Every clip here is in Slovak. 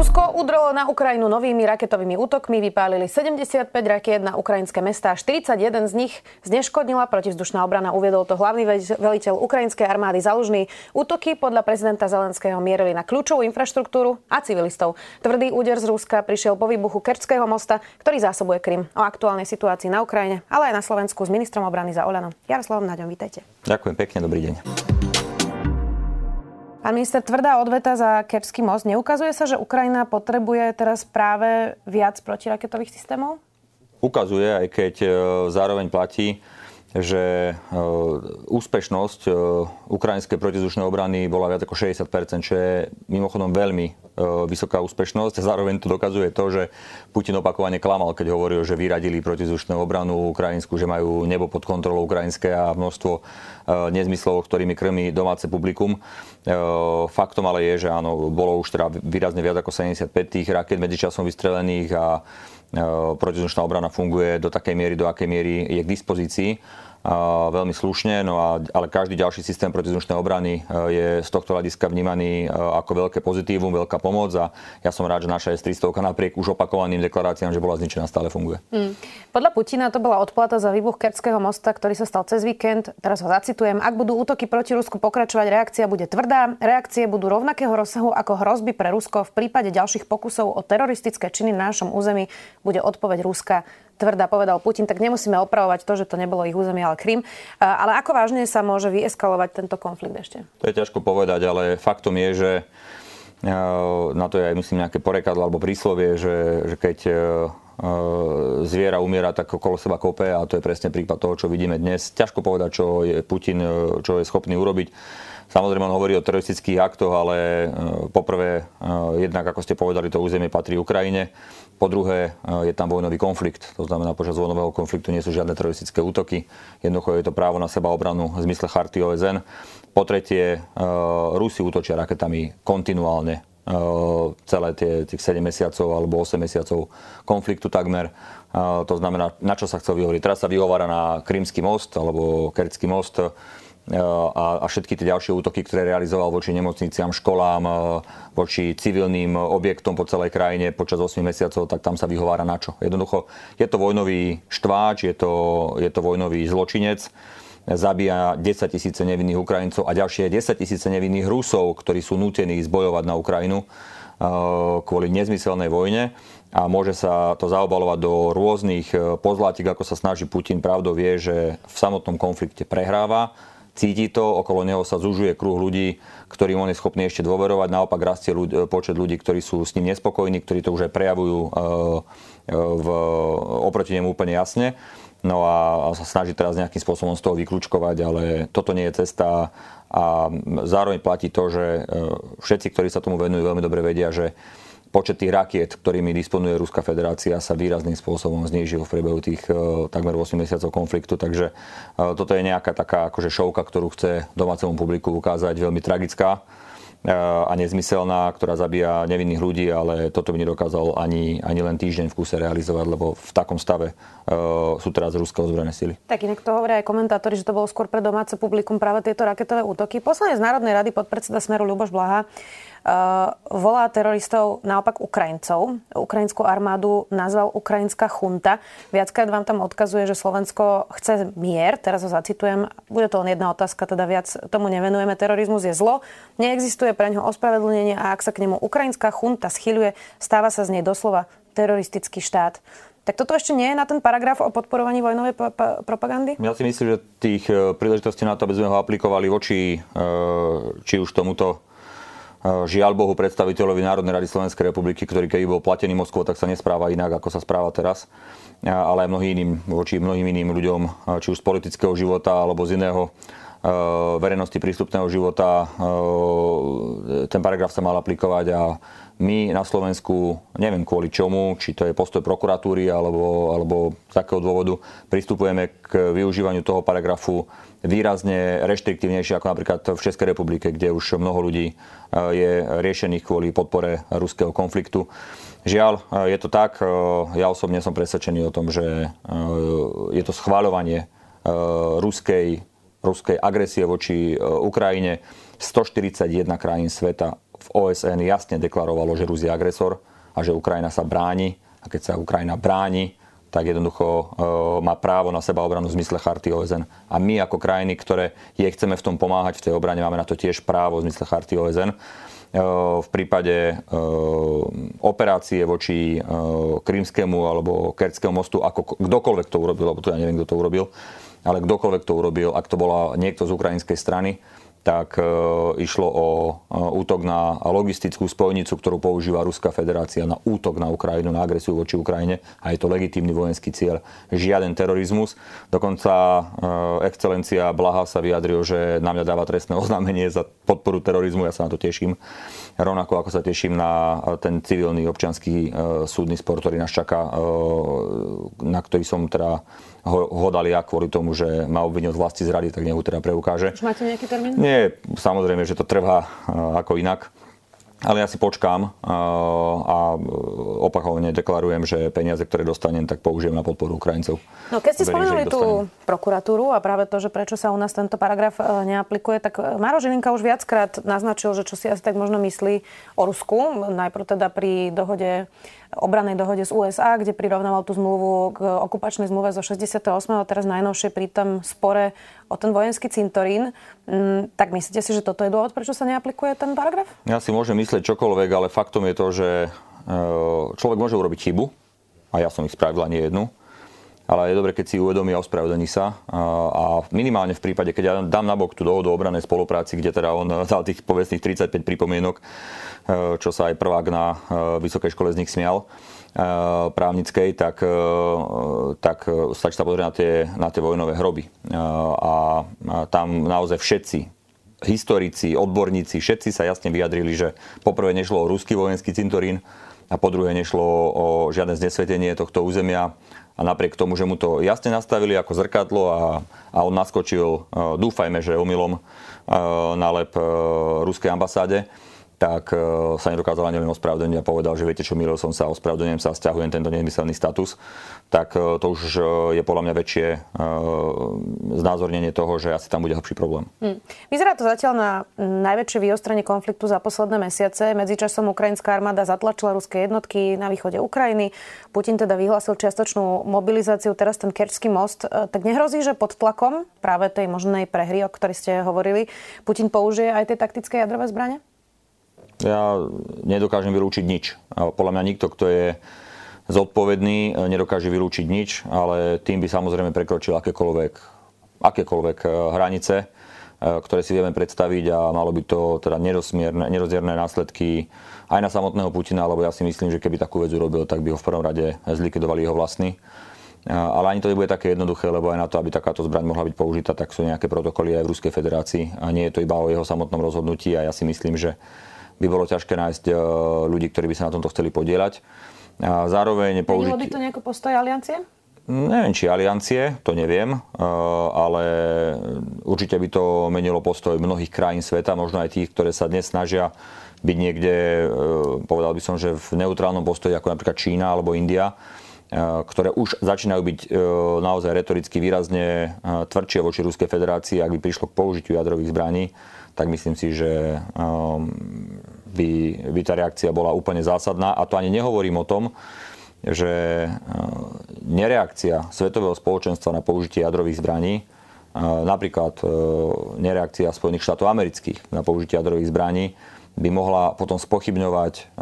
Rusko udrelo na Ukrajinu novými raketovými útokmi, vypálili 75 rakiet na ukrajinské mestá, 41 z nich zneškodnila protivzdušná obrana, uviedol to hlavný veliteľ ukrajinskej armády Zalužný. Útoky podľa prezidenta Zelenského mierili na kľúčovú infraštruktúru a civilistov. Tvrdý úder z Ruska prišiel po výbuchu Kerčského mosta, ktorý zásobuje Krym. O aktuálnej situácii na Ukrajine, ale aj na Slovensku s ministrom obrany za Olano. Jaroslavom Naďom, vítajte. Ďakujem pekne, dobrý deň. Pán minister, tvrdá odveta za Kerský most. Neukazuje sa, že Ukrajina potrebuje teraz práve viac protiraketových systémov? Ukazuje, aj keď e, zároveň platí, že e, úspešnosť e, ukrajinskej protizdušnej obrany bola viac ako 60%, čo je mimochodom veľmi vysoká úspešnosť. Zároveň to dokazuje to, že Putin opakovane klamal, keď hovoril, že vyradili protizdušnú obranu ukrajinsku, že majú nebo pod kontrolou ukrajinské a množstvo nezmyslov, ktorými krmí domáce publikum. Faktom ale je, že áno, bolo už teda výrazne viac ako 75 tých raket medzičasom vystrelených a protizdušná obrana funguje do takej miery, do akej miery je k dispozícii veľmi slušne, no a, ale každý ďalší systém protizdušnej obrany e, je z tohto hľadiska vnímaný e, ako veľké pozitívum, veľká pomoc a ja som rád, že naša S-300 napriek už opakovaným deklaráciám, že bola zničená, stále funguje. Hmm. Podľa Putina to bola odplata za výbuch Kerského mosta, ktorý sa stal cez víkend. Teraz ho zacitujem. Ak budú útoky proti Rusku pokračovať, reakcia bude tvrdá. Reakcie budú rovnakého rozsahu ako hrozby pre Rusko. V prípade ďalších pokusov o teroristické činy na našom území bude odpoveď Ruska tvrdá, povedal Putin, tak nemusíme opravovať to, že to nebolo ich územie, ale Krym. Ale ako vážne sa môže vyeskalovať tento konflikt ešte? To je ťažko povedať, ale faktom je, že na to je aj myslím nejaké porekadlo alebo príslovie, že, že keď zviera umiera, tak okolo seba kope a to je presne prípad toho, čo vidíme dnes. Ťažko povedať, čo je Putin, čo je schopný urobiť. Samozrejme, on hovorí o teroristických aktoch, ale poprvé, jednak, ako ste povedali, to územie patrí Ukrajine. Po druhé, eh, je tam vojnový konflikt, to znamená, počas vojnového konfliktu nie sú žiadne teroristické útoky. Jednoducho je to právo na seba obranu v zmysle charty OSN. Po tretie, Rusi útočia raketami kontinuálne celé tie, tých 7 mesiacov alebo 8 mesiacov konfliktu takmer. To znamená, na čo sa chcel vyhovoriť. Teraz sa vyhovára na Krymský most alebo Kercký most a, a všetky tie ďalšie útoky, ktoré realizoval voči nemocniciam, školám, e, voči civilným objektom po celej krajine počas 8 mesiacov, tak tam sa vyhovára na čo. Jednoducho je to vojnový štváč, je to, je to vojnový zločinec, zabíja 10 tisíce nevinných Ukrajincov a ďalšie 10 tisíce nevinných Rusov, ktorí sú nútení zbojovať na Ukrajinu e, kvôli nezmyselnej vojne a môže sa to zaobalovať do rôznych pozlátik, ako sa snaží Putin. Pravdou vie, že v samotnom konflikte prehráva cíti to, okolo neho sa zužuje kruh ľudí, ktorým on je schopný ešte dôverovať, naopak rastie ľudí, počet ľudí, ktorí sú s ním nespokojní, ktorí to už aj prejavujú e, e, v, oproti nemu úplne jasne. No a, a sa snaží teraz nejakým spôsobom z toho vyklúčkovať, ale toto nie je cesta a zároveň platí to, že e, všetci, ktorí sa tomu venujú, veľmi dobre vedia, že počet tých rakiet, ktorými disponuje Ruská federácia, sa výrazným spôsobom znížil v priebehu tých uh, takmer 8 mesiacov konfliktu. Takže uh, toto je nejaká taká akože šovka, ktorú chce domácemu publiku ukázať, veľmi tragická e, a nezmyselná, ktorá zabíja nevinných ľudí, ale toto by nedokázal ani, ani len týždeň v kuse realizovať, lebo v takom stave uh, sú teraz ruské ozbrojené sily. Tak inak to hovoria aj komentátori, že to bolo skôr pre domáce publikum práve tieto raketové útoky. Poslanec Národnej rady podpredseda Smeru Ľuboš Blaha volá teroristov naopak Ukrajincov. Ukrajinskú armádu nazval ukrajinská chunta. Viackrát vám tam odkazuje, že Slovensko chce mier. Teraz ho zacitujem. Bude to len jedna otázka, teda viac tomu nevenujeme. Terorizmus je zlo. Neexistuje pre ňo ospravedlnenie a ak sa k nemu ukrajinská chunta schyluje, stáva sa z nej doslova teroristický štát. Tak toto ešte nie je na ten paragraf o podporovaní vojnovej propagandy? Ja si myslím, že tých e, príležitostí na to, aby sme ho aplikovali voči e, či už tomuto Žiaľ Bohu, predstaviteľovi Národnej rady Slovenskej republiky, ktorý keď bol platený Moskvou, tak sa nespráva inak, ako sa správa teraz. Ale aj mnohým iným, voči mnohým iným ľuďom, či už z politického života, alebo z iného verejnosti prístupného života. Ten paragraf sa mal aplikovať a my na Slovensku, neviem kvôli čomu, či to je postoj prokuratúry alebo, alebo z takého dôvodu, pristupujeme k využívaniu toho paragrafu výrazne reštriktívnejšie ako napríklad v Českej republike, kde už mnoho ľudí je riešených kvôli podpore ruského konfliktu. Žiaľ, je to tak. Ja osobne som presvedčený o tom, že je to schváľovanie ruskej, ruskej agresie voči Ukrajine. 141 krajín sveta v OSN jasne deklarovalo, že Rus je agresor a že Ukrajina sa bráni. A keď sa Ukrajina bráni, tak jednoducho e, má právo na seba obranu v zmysle charty OSN. A my ako krajiny, ktoré jej chceme v tom pomáhať v tej obrane, máme na to tiež právo v zmysle charty OSN v prípade operácie voči Krímskému alebo Kertskému mostu, ako kdokoľvek to urobil, lebo to ja neviem, kto to urobil, ale kdokoľvek to urobil, ak to bola niekto z ukrajinskej strany, tak e, išlo o e, útok na logistickú spojnicu, ktorú používa Ruská federácia na útok na Ukrajinu, na agresiu voči Ukrajine a je to legitímny vojenský cieľ. Žiaden terorizmus. Dokonca e, excelencia Blaha sa vyjadril, že na mňa dáva trestné oznámenie za podporu terorizmu. Ja sa na to teším. Rovnako ako sa teším na ten civilný občianský súdny spor, ktorý nás čaká, na ktorý som teda ho, ho dali ja kvôli tomu, že má obvinený z vlasti zrady, tak nech ho teda preukáže. Už máte nejaký termín? Nie, samozrejme, že to trvá ako inak. Ale ja si počkám a opakovane deklarujem, že peniaze, ktoré dostanem, tak použijem na podporu Ukrajincov. No keď ste spomenuli tú prokuratúru a práve to, že prečo sa u nás tento paragraf e, neaplikuje, tak e, Maro Žilinka už viackrát naznačil, že čo si asi tak možno myslí o Rusku. Najprv teda pri dohode obranej dohode z USA, kde prirovnával tú zmluvu k okupačnej zmluve zo 68. a teraz najnovšie pri tom spore o ten vojenský cintorín. Mm, tak myslíte si, že toto je dôvod, prečo sa neaplikuje ten paragraf? Ja si môžem myslieť čokoľvek, ale faktom je to, že e, človek môže urobiť chybu, a ja som ich spravil nie jednu, ale je dobre, keď si uvedomí a ospravedlní sa. A minimálne v prípade, keď ja dám na bok tú dohodu o obranej spolupráci, kde teda on dal tých povestných 35 pripomienok, e, čo sa aj prvák na e, vysokej škole z nich smial, e, právnickej, tak, tak stačí sa pozrieť na tie, na tie vojnové hroby. A tam naozaj všetci, historici, odborníci, všetci sa jasne vyjadrili, že poprvé nešlo o ruský vojenský cintorín a po druhé nešlo o žiadne znesvetenie tohto územia a napriek tomu, že mu to jasne nastavili ako zrkadlo a, a on naskočil, e, dúfajme, že omylom e, na lep e, ruskej ambasáde, tak sa nedokázal ani len ospravedlniť a povedal, že viete čo, milil som sa, ospravedlňujem sa, stiahujem tento nemyselný status, tak to už je podľa mňa väčšie znázornenie toho, že asi tam bude hlbší problém. Hmm. Vyzerá to zatiaľ na najväčšie vyostrenie konfliktu za posledné mesiace. Medzičasom ukrajinská armáda zatlačila ruské jednotky na východe Ukrajiny. Putin teda vyhlásil čiastočnú mobilizáciu, teraz ten Kerčský most. Tak nehrozí, že pod tlakom práve tej možnej prehry, o ktorej ste hovorili, Putin použije aj tie taktické jadrové zbranie? Ja nedokážem vylúčiť nič. Podľa mňa nikto, kto je zodpovedný, nedokáže vylúčiť nič, ale tým by samozrejme prekročil akékoľvek, akékoľvek eh, hranice, eh, ktoré si vieme predstaviť a malo by to teda nerozdierne následky aj na samotného Putina, lebo ja si myslím, že keby takú vec urobil, tak by ho v prvom rade zlikvidovali jeho vlastní. Eh, ale ani to nebude také jednoduché, lebo aj na to, aby takáto zbraň mohla byť použitá, tak sú nejaké protokoly aj v Ruskej federácii a nie je to iba o jeho samotnom rozhodnutí a ja si myslím, že by bolo ťažké nájsť e, ľudí, ktorí by sa na tomto chceli podielať. A zároveň použiť... Menilo by to nejako postoj aliancie? Neviem, či aliancie, to neviem, e, ale určite by to menilo postoj mnohých krajín sveta, možno aj tých, ktoré sa dnes snažia byť niekde, e, povedal by som, že v neutrálnom postoji, ako napríklad Čína alebo India, ktoré už začínajú byť naozaj retoricky výrazne tvrdšie voči Ruskej federácii, ak by prišlo k použitiu jadrových zbraní tak myslím si, že um, by, by tá reakcia bola úplne zásadná. A to ani nehovorím o tom, že uh, nereakcia svetového spoločenstva na použitie jadrových zbraní, uh, napríklad uh, nereakcia Spojených štátov amerických na použitie jadrových zbraní, by mohla potom spochybňovať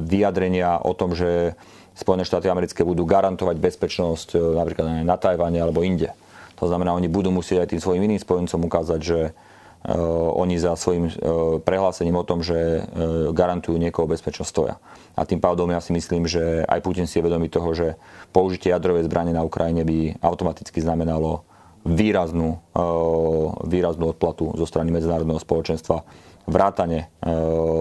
vyjadrenia o tom, že Spojené štáty americké budú garantovať bezpečnosť napríklad na Tajvane alebo inde. To znamená, oni budú musieť aj tým svojim iným spojencom ukázať, že oni za svojim eh, prehlásením o tom, že eh, garantujú niekoho bezpečnosť stoja. A tým pádom ja si myslím, že aj Putin si je vedomý toho, že použitie jadrovej zbrane na Ukrajine by automaticky znamenalo výraznú, výraznú odplatu zo strany medzinárodného spoločenstva vrátane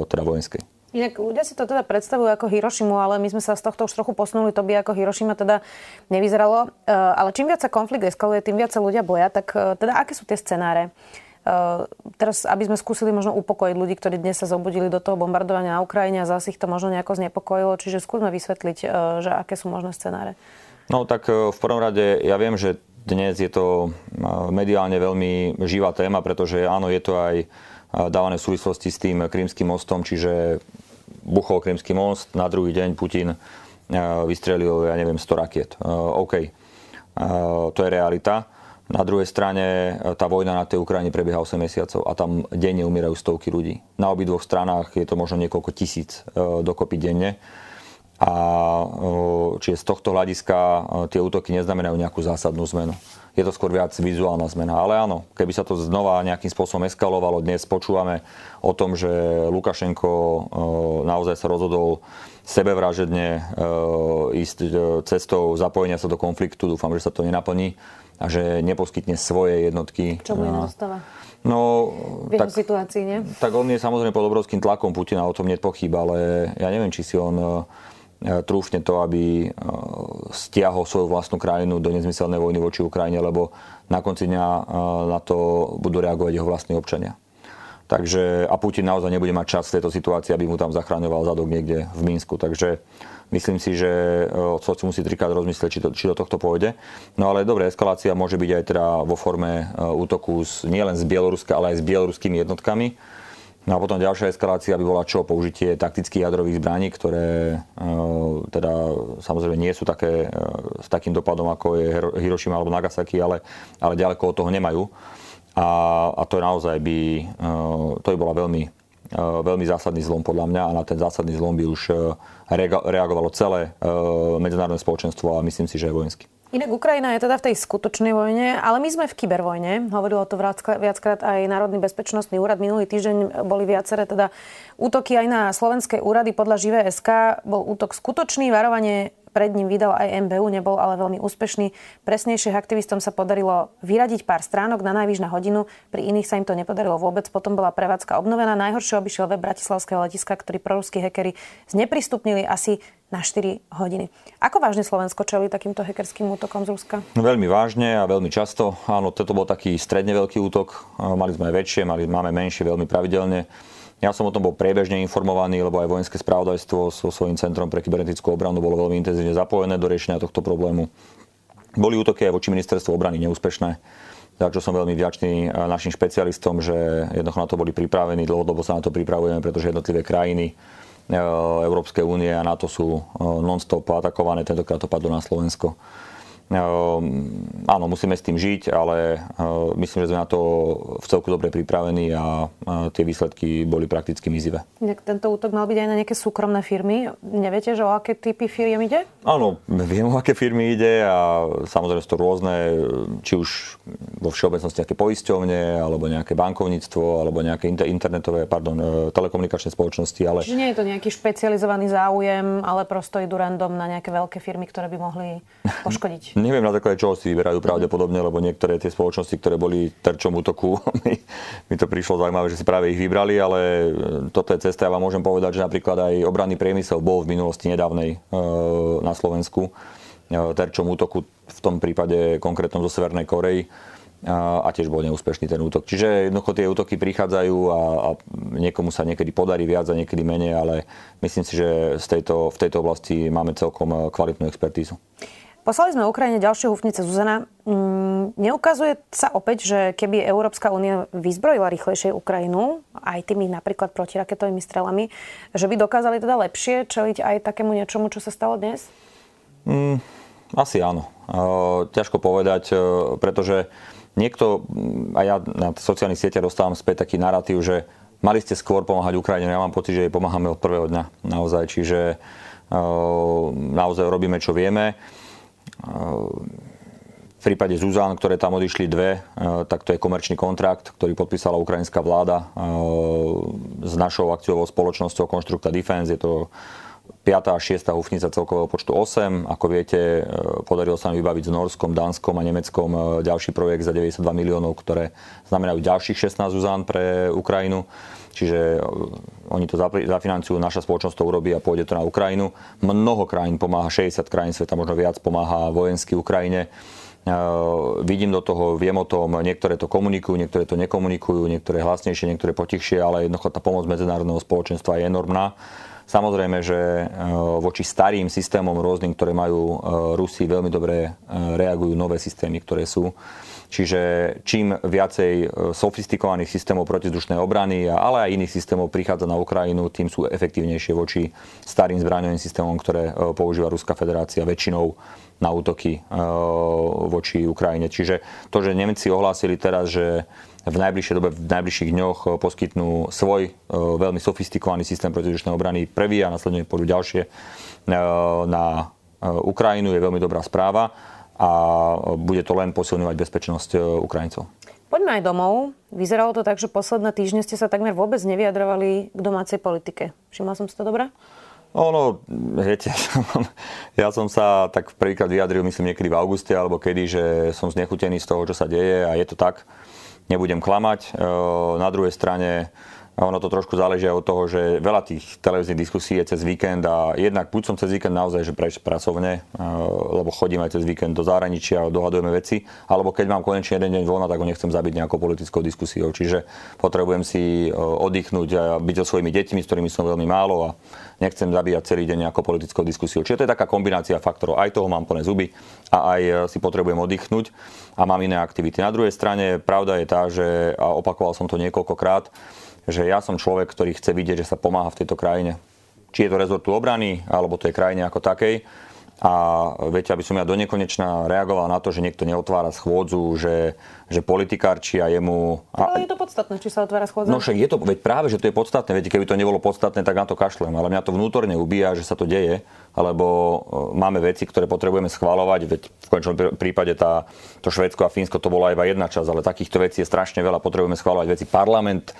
teda vojenskej. Inak ľudia si to teda predstavujú ako Hirošimu, ale my sme sa z tohto už trochu posunuli, to by ako Hirošima teda nevyzeralo. Ale čím viac sa konflikt eskaluje, tým viac sa ľudia boja, tak teda aké sú tie scenáre? Uh, teraz, aby sme skúsili možno upokojiť ľudí, ktorí dnes sa zobudili do toho bombardovania na Ukrajine a zase ich to možno nejako znepokojilo. Čiže skúsme vysvetliť, uh, že aké sú možné scenáre. No tak uh, v prvom rade ja viem, že dnes je to mediálne veľmi živá téma, pretože áno, je to aj dávané v súvislosti s tým Krymským mostom, čiže buchol Krymský most, na druhý deň Putin vystrelil, ja neviem, 100 rakiet. OK, to je realita. Na druhej strane e, tá vojna na tej Ukrajine prebieha 8 mesiacov a tam denne umierajú stovky ľudí. Na obidvoch stranách je to možno niekoľko tisíc e, dokopy denne. A e, čiže z tohto hľadiska tie útoky neznamenajú nejakú zásadnú zmenu. Je to skôr viac vizuálna zmena. Ale áno, keby sa to znova nejakým spôsobom eskalovalo, dnes počúvame o tom, že Lukašenko naozaj sa rozhodol sebevražedne ísť cestou zapojenia sa do konfliktu. Dúfam, že sa to nenaplní a že neposkytne svoje jednotky. Čo bude dostáva? No, v tak, situácii, nie? Tak on je samozrejme pod obrovským tlakom Putina, o tom nie pochyb, ale ja neviem, či si on e, trúfne to, aby e, stiahol svoju vlastnú krajinu do nezmyselnej vojny voči Ukrajine, lebo na konci dňa e, na to budú reagovať jeho vlastní občania. Takže, a Putin naozaj nebude mať čas v tejto situácii, aby mu tam zachraňoval zadok niekde v Minsku. Takže Myslím si, že odcov si musí trikrát rozmyslieť, či, to, či do tohto pôjde. No ale dobre, eskalácia môže byť aj teda vo forme e, útoku z, nielen z Bieloruska, ale aj s bieloruskými jednotkami. No a potom ďalšia eskalácia by bola čo? Použitie taktických jadrových zbraní, ktoré e, teda samozrejme nie sú také, e, s takým dopadom, ako je Hiroshima alebo Nagasaki, ale, ale ďaleko od toho nemajú. A, a to naozaj by, to by bola veľmi E, veľmi zásadný zlom podľa mňa a na ten zásadný zlom by už e, reagovalo celé e, medzinárodné spoločenstvo a myslím si, že aj vojensky. Inak Ukrajina je teda v tej skutočnej vojne, ale my sme v kybervojne. Hovorilo to viackrát aj Národný bezpečnostný úrad. Minulý týždeň boli viaceré teda útoky aj na slovenské úrady. Podľa Živé.sk bol útok skutočný, varovanie pred ním vydal aj MBU, nebol ale veľmi úspešný. Presnejšie aktivistom sa podarilo vyradiť pár stránok na najvyš na hodinu, pri iných sa im to nepodarilo vôbec. Potom bola prevádzka obnovená. Najhoršie obišiel web Bratislavského letiska, ktorý proruskí hekery zneprístupnili asi na 4 hodiny. Ako vážne Slovensko čeli takýmto hackerským útokom z Ruska? Veľmi vážne a veľmi často. Áno, toto bol taký stredne veľký útok. Mali sme väčšie, mali, máme menšie veľmi pravidelne. Ja som o tom bol priebežne informovaný, lebo aj vojenské spravodajstvo so svojím centrom pre kybernetickú obranu bolo veľmi intenzívne zapojené do riešenia tohto problému. Boli útoky aj voči ministerstvu obrany neúspešné, za som veľmi vďačný našim špecialistom, že jednoducho na to boli pripravení, dlhodobo sa na to pripravujeme, pretože jednotlivé krajiny e, Európskej únie a NATO sú e, non-stop atakované, tentokrát to padlo na Slovensko. Ehm, áno, musíme s tým žiť, ale ehm, myslím, že sme na to v celku dobre pripravení a tie výsledky boli prakticky mizivé. Tento útok mal byť aj na nejaké súkromné firmy. Neviete, že o aké typy firiem ide? Áno, viem, o aké firmy ide a samozrejme sú to rôzne, či už vo všeobecnosti nejaké poisťovne, alebo nejaké bankovníctvo, alebo nejaké internetové, pardon, e, telekomunikačné spoločnosti. Ale... Čiže nie je to nejaký špecializovaný záujem, ale prosto idú random na nejaké veľké firmy, ktoré by mohli poškodiť Neviem na základe čoho si vyberajú pravdepodobne, lebo niektoré tie spoločnosti, ktoré boli terčom útoku, mi, mi to prišlo zaujímavé, že si práve ich vybrali, ale e, toto je cesta. Ja vám môžem povedať, že napríklad aj obranný priemysel bol v minulosti nedávnej e, na Slovensku e, terčom útoku, v tom prípade konkrétnom zo Severnej Korei a tiež bol neúspešný ten útok. Čiže jednoducho tie útoky prichádzajú a, a niekomu sa niekedy podarí viac a niekedy menej, ale myslím si, že z tejto, v tejto oblasti máme celkom kvalitnú expertízu. Poslali sme Ukrajine ďalšie hufnice Zuzana. Mm, neukazuje sa opäť, že keby Európska únia vyzbrojila rýchlejšie Ukrajinu, aj tými napríklad protiraketovými strelami, že by dokázali teda lepšie čeliť aj takému niečomu, čo sa stalo dnes? Mm, asi áno. E, ťažko povedať, e, pretože niekto, mm, a ja na sociálnych sieťach dostávam späť taký narratív, že mali ste skôr pomáhať Ukrajine. Ja mám pocit, že jej pomáhame od prvého dňa naozaj. Čiže e, naozaj robíme, čo vieme. V prípade Zuzan, ktoré tam odišli dve, tak to je komerčný kontrakt, ktorý podpísala ukrajinská vláda s našou akciovou spoločnosťou Constructa Defense. Je to 5. a 6. hufnica celkového počtu 8. Ako viete, podarilo sa nám vybaviť s Norskom, Dánskom a Nemeckom ďalší projekt za 92 miliónov, ktoré znamenajú ďalších 16 uzán pre Ukrajinu. Čiže oni to zafinancujú, naša spoločnosť to urobí a pôjde to na Ukrajinu. Mnoho krajín pomáha, 60 krajín sveta, možno viac pomáha vojensky Ukrajine. Vidím do toho, viem o tom, niektoré to komunikujú, niektoré to nekomunikujú, niektoré hlasnejšie, niektoré potichšie, ale jednoducho tá pomoc medzinárodného spoločenstva je enormná. Samozrejme, že voči starým systémom rôznym, ktoré majú Rusi, veľmi dobre reagujú nové systémy, ktoré sú. Čiže čím viacej sofistikovaných systémov protizdušnej obrany, ale aj iných systémov prichádza na Ukrajinu, tým sú efektívnejšie voči starým zbraňovým systémom, ktoré používa Ruská federácia väčšinou na útoky voči Ukrajine. Čiže to, že Nemci ohlásili teraz, že v najbližšej dobe, v najbližších dňoch poskytnú svoj veľmi sofistikovaný systém protizdušnej obrany prvý a následne pôjdu ďalšie na Ukrajinu, je veľmi dobrá správa a bude to len posilňovať bezpečnosť Ukrajincov. Poďme aj domov. Vyzeralo to tak, že posledné týždne ste sa takmer vôbec nevyjadrovali k domácej politike. Všimla som si to dobre? Ono, viete, ja som sa tak prvýkrát vyjadril, myslím niekedy v auguste alebo kedy, že som znechutený z toho, čo sa deje a je to tak. Nebudem klamať. E, na druhej strane a ono to trošku záleží od toho, že veľa tých televíznych diskusí je cez víkend a jednak buď som cez víkend naozaj že preč pracovne, lebo chodím aj cez víkend do zahraničia, dohadujeme veci, alebo keď mám konečne jeden deň voľna, tak ho nechcem zabiť nejakou politickou diskusiou. Čiže potrebujem si oddychnúť a byť so svojimi deťmi, s ktorými som veľmi málo a nechcem zabíjať celý deň nejakou politickou diskusiou. Čiže to je taká kombinácia faktorov. Aj toho mám plné zuby a aj si potrebujem oddychnúť a mám iné aktivity. Na druhej strane pravda je tá, že, a opakoval som to niekoľkokrát, že ja som človek, ktorý chce vidieť, že sa pomáha v tejto krajine. Či je to rezortu obrany, alebo tej krajine ako takej. A viete, aby som ja do nekonečna reagoval na to, že niekto neotvára schôdzu, že, že politikárči a jemu... Ale je to podstatné, či sa otvára schôdza? No však je to, veď práve, že to je podstatné. Viete, keby to nebolo podstatné, tak na to kašlem. Ale mňa to vnútorne ubíja, že sa to deje, lebo e, máme veci, ktoré potrebujeme schváľovať. Veď v končnom prípade tá, to Švedsko a Fínsko to bola iba jedna časť, ale takýchto vecí je strašne veľa. Potrebujeme schváľovať veci. Parlament e,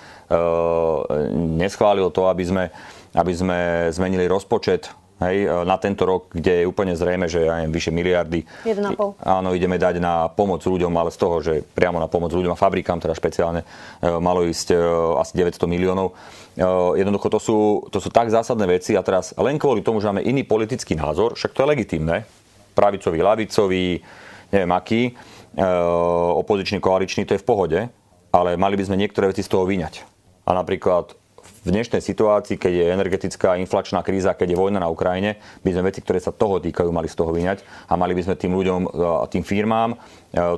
neschválil to, aby sme, aby sme zmenili rozpočet hej, e, na tento rok, kde je úplne zrejme, že ja neviem, vyše miliardy 1,5. áno, ideme dať na pomoc ľuďom, ale z toho, že priamo na pomoc ľuďom a fabrikám teda špeciálne e, malo ísť e, asi 900 miliónov. Jednoducho to sú, to sú tak zásadné veci a teraz len kvôli tomu, že máme iný politický názor, však to je legitimné, pravicový, lavicový, neviem aký, opozičný, koaličný, to je v pohode, ale mali by sme niektoré veci z toho vyňať. A napríklad v dnešnej situácii, keď je energetická inflačná kríza, keď je vojna na Ukrajine, by sme veci, ktoré sa toho týkajú, mali z toho vyňať a mali by sme tým ľuďom a tým firmám e,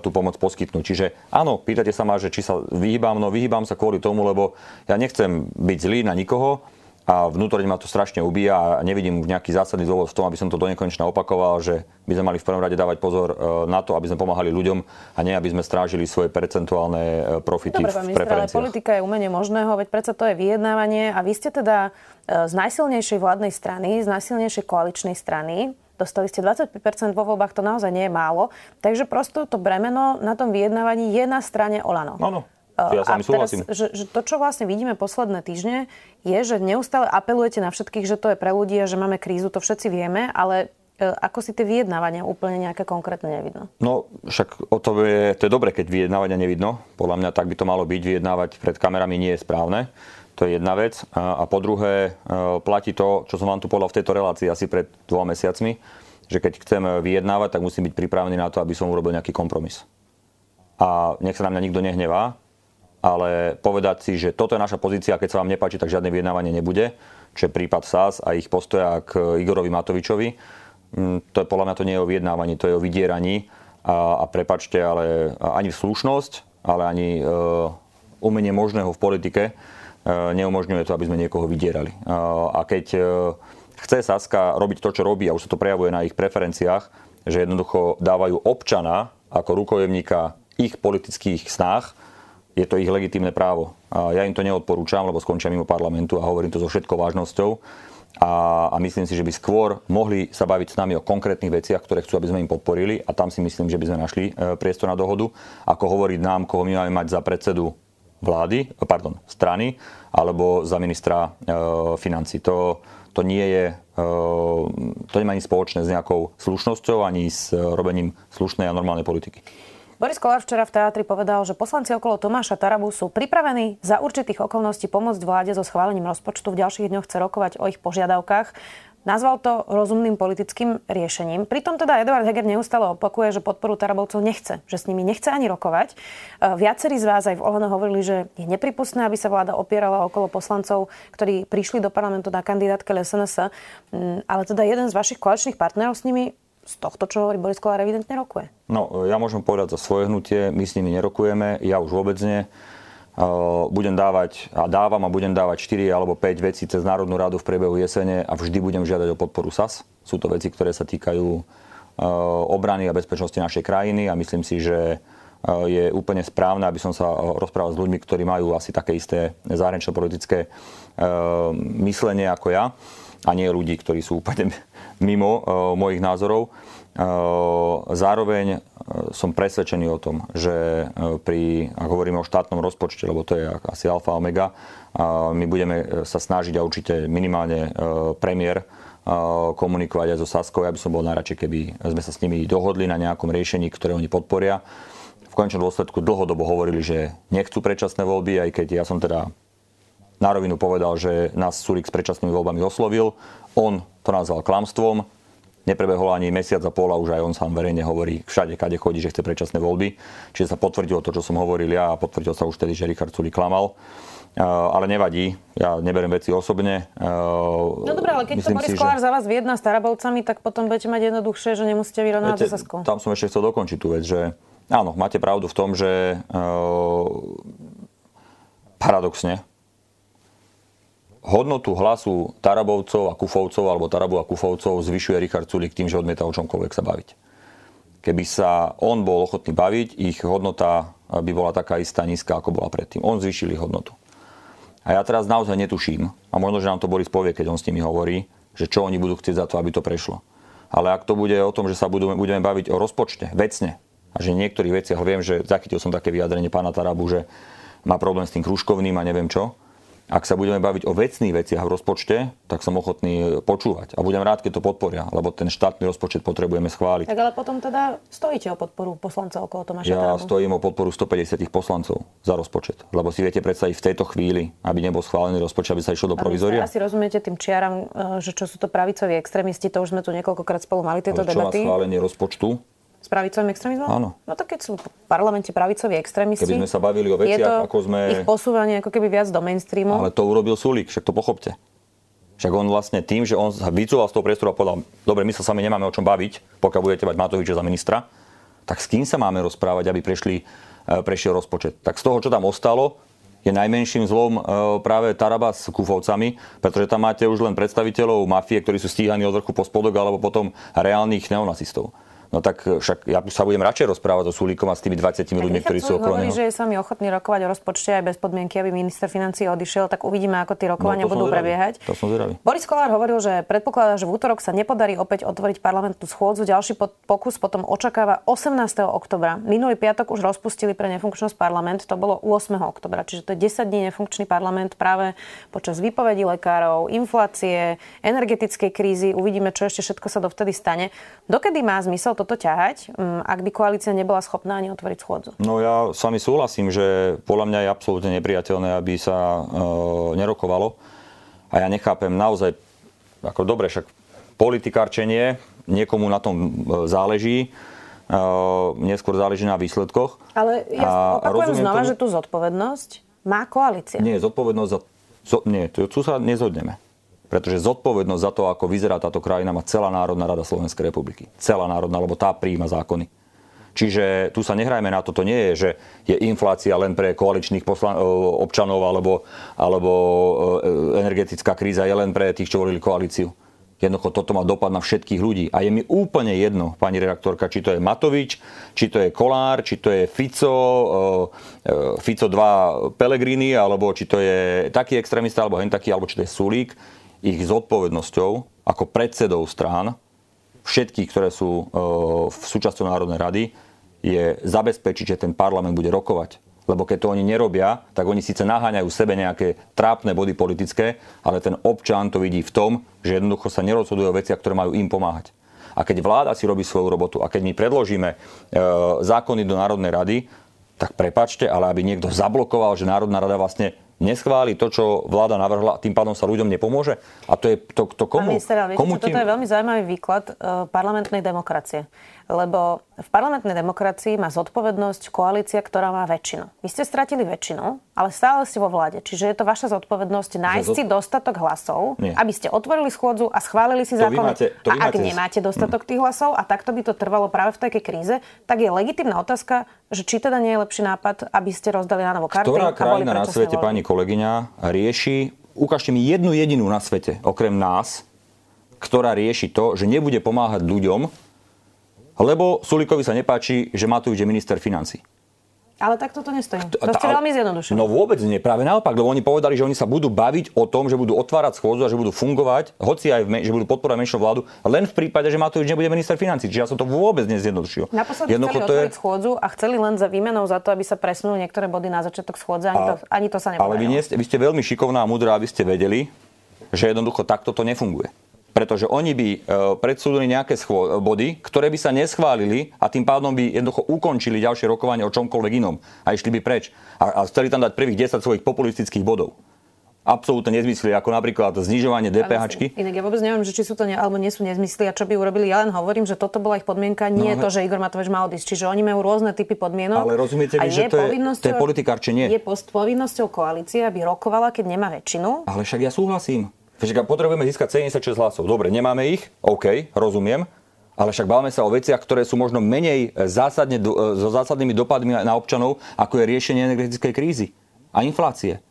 tú pomoc poskytnúť. Čiže áno, pýtate sa ma, že či sa vyhýbam, no vyhýbam sa kvôli tomu, lebo ja nechcem byť zlý na nikoho, a vnútorne ma to strašne ubíja a nevidím nejaký zásadný dôvod v tom, aby som to do nekonečna opakoval, že by sme mali v prvom rade dávať pozor e, na to, aby sme pomáhali ľuďom a nie, aby sme strážili svoje percentuálne e, profity Dobre, pán minister, ale politika je umenie možného, veď predsa to je vyjednávanie a vy ste teda e, z najsilnejšej vládnej strany, z najsilnejšej koaličnej strany, Dostali ste 25% vo voľbách, to naozaj nie je málo. Takže prosto to bremeno na tom vyjednávaní je na strane Olano. Áno. Ja a teraz, že, že to, čo vlastne vidíme posledné týždne, je, že neustále apelujete na všetkých, že to je pre ľudí a že máme krízu, to všetci vieme, ale e, ako si tie vyjednávania úplne nejaké konkrétne nevidno? No, však o to je, to je dobre, keď vyjednávania nevidno. Podľa mňa tak by to malo byť. Vyjednávať pred kamerami nie je správne. To je jedna vec. A po druhé, e, platí to, čo som vám tu povedal v tejto relácii asi pred dvoma mesiacmi, že keď chcem vyjednávať, tak musím byť pripravený na to, aby som urobil nejaký kompromis. A nech sa na mňa nikto nehnevá, ale povedať si, že toto je naša pozícia, keď sa vám nepáči, tak žiadne vyjednávanie nebude, čo je prípad SAS a ich postoja k Igorovi Matovičovi. Mm, to je podľa mňa to nie je o vyjednávaní, to je o vydieraní a, a prepačte, ale ani slušnosť, ale ani e, umenie možného v politike e, neumožňuje to, aby sme niekoho vydierali. E, a keď e, chce Saska robiť to, čo robí, a už sa to prejavuje na ich preferenciách, že jednoducho dávajú občana ako rukojemníka ich politických snách, je to ich legitímne právo. Ja im to neodporúčam, lebo skončia mimo parlamentu a hovorím to so všetkou vážnosťou. A, a myslím si, že by skôr mohli sa baviť s nami o konkrétnych veciach, ktoré chcú, aby sme im podporili a tam si myslím, že by sme našli e, priestor na dohodu, ako hovoriť nám, koho my máme mať za predsedu vlády, pardon, strany, alebo za ministra e, financí. To, to nie je, to nemá ani spoločné s nejakou slušnosťou, ani s robením slušnej a normálnej politiky. Boris Kolár včera v teatri povedal, že poslanci okolo Tomáša Tarabu sú pripravení za určitých okolností pomôcť vláde so schválením rozpočtu. V ďalších dňoch chce rokovať o ich požiadavkách. Nazval to rozumným politickým riešením. Pritom teda Eduard Heger neustále opakuje, že podporu Tarabovcov nechce, že s nimi nechce ani rokovať. E, viacerí z vás aj v Olano hovorili, že je nepripustné, aby sa vláda opierala okolo poslancov, ktorí prišli do parlamentu na kandidátke SNS. Mm, ale teda jeden z vašich koaličných partnerov s nimi z tohto, čo hovorí Boris Kolár, evidentne rokuje. No, ja môžem povedať za svoje hnutie, my s nimi nerokujeme, ja už vôbec nie. Budem dávať a dávam a budem dávať 4 alebo 5 vecí cez Národnú radu v priebehu jesene a vždy budem žiadať o podporu SAS. Sú to veci, ktoré sa týkajú obrany a bezpečnosti našej krajiny a myslím si, že je úplne správne, aby som sa rozprával s ľuďmi, ktorí majú asi také isté zahranično-politické myslenie ako ja a nie ľudí, ktorí sú úplne mimo mojich názorov. Zároveň som presvedčený o tom, že pri, ak hovoríme o štátnom rozpočte, lebo to je asi alfa omega, my budeme sa snažiť a určite minimálne premiér komunikovať aj so Saskou. Ja by som bol najradšej, keby sme sa s nimi dohodli na nejakom riešení, ktoré oni podporia. V konečnom dôsledku dlhodobo hovorili, že nechcú predčasné voľby, aj keď ja som teda na rovinu povedal, že nás Surik s predčasnými voľbami oslovil. On to nazval klamstvom. Neprebehol ani mesiac a pol a už aj on sám verejne hovorí všade, kade chodí, že chce predčasné voľby. Čiže sa potvrdilo to, čo som hovoril ja a potvrdil sa už tedy, že Richard Sulik klamal. Uh, ale nevadí, ja neberiem veci osobne. Uh, no dobré, ale keď to Boris Kolár že... za vás vyjedná s Tarabovcami, tak potom budete mať jednoduchšie, že nemusíte vyrovnávať so Saskou. Tam som ešte chcel dokončiť tú vec, že áno, máte pravdu v tom, že uh, paradoxne, hodnotu hlasu Tarabovcov a Kufovcov alebo Tarabu a Kufovcov zvyšuje Richard Sulik tým, že odmieta o čomkoľvek sa baviť. Keby sa on bol ochotný baviť, ich hodnota by bola taká istá nízka, ako bola predtým. On zvýšili hodnotu. A ja teraz naozaj netuším, a možno, že nám to Boris povie, keď on s nimi hovorí, že čo oni budú chcieť za to, aby to prešlo. Ale ak to bude o tom, že sa budeme, budeme baviť o rozpočte, vecne, a že niektorých veciach viem, že zachytil som také vyjadrenie pána Tarabu, že má problém s tým krúžkovným a neviem čo, ak sa budeme baviť o vecných veciach v rozpočte, tak som ochotný počúvať. A budem rád, keď to podporia, lebo ten štátny rozpočet potrebujeme schváliť. Tak ale potom teda stojíte o podporu poslancov okolo Tomáša Ja Tarabu. stojím o podporu 150 poslancov za rozpočet. Lebo si viete predstaviť v tejto chvíli, aby nebol schválený rozpočet, aby sa išlo do provizória. Asi rozumiete tým čiaram, e, že čo sú to pravicoví extrémisti, to už sme tu niekoľkokrát spolu mali tieto ale čo debaty. Má schválenie rozpočtu s pravicovým extrémizmom? Áno. No tak keď sú v parlamente pravicoví extrémisti... Keby sme sa bavili o veciach, ako sme... ich posúvanie ako keby viac do mainstreamu. Ale to urobil Sulík, však to pochopte. Však on vlastne tým, že on sa vycúval z toho priestoru a povedal, dobre, my sa sami nemáme o čom baviť, pokiaľ budete mať Matoviča za ministra, tak s kým sa máme rozprávať, aby prešli, e, prešiel rozpočet. Tak z toho, čo tam ostalo, je najmenším zlom e, práve Taraba s Kufovcami, pretože tam máte už len predstaviteľov mafie, ktorí sú stíhaní od vrchu po spodok, alebo potom reálnych neonacistov. No tak e, však ja sa budem radšej rozprávať so Sulíkom a s tými 20 ľuďmi, ktorí sú okolo neho. že je sami ochotný rokovať o rozpočte aj bez podmienky, aby minister financí odišiel, tak uvidíme, ako tie rokovania no, budú prebiehať. To som zvedavý. Boris Kolár hovoril, že predpokladá, že v útorok sa nepodarí opäť otvoriť parlamentnú schôdzu. Ďalší pokus potom očakáva 18. oktobra. Minulý piatok už rozpustili pre nefunkčnosť parlament, to bolo 8. oktobra, čiže to je 10 dní nefunkčný parlament práve počas výpovedí lekárov, inflácie, energetickej krízy. Uvidíme, čo ešte všetko sa dovtedy stane. Dokedy má zmysel toto ťahať, mm, ak by koalícia nebola schopná ani otvoriť schôdzu? No ja s vami súhlasím, že podľa mňa je absolútne nepriateľné, aby sa e, nerokovalo. A ja nechápem naozaj, ako dobre, však politikárčenie, niekomu na tom e, záleží, Uh, neskôr záleží na výsledkoch. Ale ja opakujem znova, tomu, že tú zodpovednosť má koalícia. Nie, zodpovednosť za... Zo, nie, tu sa nezhodneme. Pretože zodpovednosť za to, ako vyzerá táto krajina, má celá Národná rada Slovenskej republiky. Celá národná, lebo tá príjma zákony. Čiže tu sa nehrajme na to, to nie je, že je inflácia len pre koaličných poslan- občanov alebo, alebo energetická kríza je len pre tých, čo volili koalíciu. Jednoducho toto má dopad na všetkých ľudí. A je mi úplne jedno, pani redaktorka, či to je Matovič, či to je Kolár, či to je Fico, Fico 2 Pelegrini, alebo či to je taký extrémista, alebo hen taký, alebo či to je Sulík ich zodpovednosťou ako predsedov strán, všetkých, ktoré sú e, v súčasťou Národnej rady, je zabezpečiť, že ten parlament bude rokovať. Lebo keď to oni nerobia, tak oni síce naháňajú sebe nejaké trápne body politické, ale ten občan to vidí v tom, že jednoducho sa nerozhodujú o veciach, ktoré majú im pomáhať. A keď vláda si robí svoju robotu a keď my predložíme e, zákony do Národnej rady, tak prepačte, ale aby niekto zablokoval, že Národná rada vlastne neschváli to, čo vláda navrhla, tým pádom sa ľuďom nepomôže? A to je to, to komu? Pán minister, viete, komu tým... toto je veľmi zaujímavý výklad uh, parlamentnej demokracie lebo v parlamentnej demokracii má zodpovednosť koalícia, ktorá má väčšinu. Vy ste stratili väčšinu, ale stále ste vo vláde. Čiže je to vaša zodpovednosť nájsť si dostatok hlasov, Nie. aby ste otvorili schôdzu a schválili si zákon. a ak máte... nemáte dostatok tých hlasov a takto by to trvalo práve v takej kríze, tak je legitimná otázka, že či teda nie je lepší nápad, aby ste rozdali na novo karty. Ktorá krajina na svete, voľby? pani kolegyňa, rieši, ukážte mi jednu jedinú na svete, okrem nás, ktorá rieši to, že nebude pomáhať ľuďom, lebo Sulikovi sa nepáči, že Matovič je minister financí. Ale tak toto nestojí. To ste veľmi zjednodušili. No vôbec nie, práve naopak, lebo oni povedali, že oni sa budú baviť o tom, že budú otvárať schôdzu a že budú fungovať, hoci aj v, že budú podporovať menšinu vládu, len v prípade, že Matovič nebude minister financí. Čiže ja som to vôbec nezjednodušil. Naposledy chceli otvoriť je... schôdzu a chceli len za výmenou za to, aby sa presunuli niektoré body na začiatok schôdze. Ani, a, to, ani to sa nepodarilo. Ale vy, nie ste, vy ste veľmi šikovná a múdra, aby ste vedeli, že jednoducho takto to nefunguje pretože oni by e, predsúdili nejaké body, ktoré by sa neschválili a tým pádom by jednoducho ukončili ďalšie rokovanie o čomkoľvek inom a išli by preč. A, a chceli tam dať prvých 10 svojich populistických bodov absolútne nezmysly, ako napríklad znižovanie DPH. Inak ja vôbec neviem, že či sú to ne, alebo nie sú nezmysly a čo by urobili. Ja len hovorím, že toto bola ich podmienka, nie no, to, že Igor Matovič má odísť. Čiže oni majú rôzne typy podmienok. Ale rozumiete vy, že to je, to je politikárčenie. Je povinnosťou koalície, aby rokovala, keď nemá väčšinu. Ale však ja súhlasím. Však potrebujeme získať 76 hlasov. Dobre, nemáme ich, OK, rozumiem, ale však bavíme sa o veciach, ktoré sú možno menej zásadne, so zásadnými dopadmi na občanov, ako je riešenie energetickej krízy a inflácie.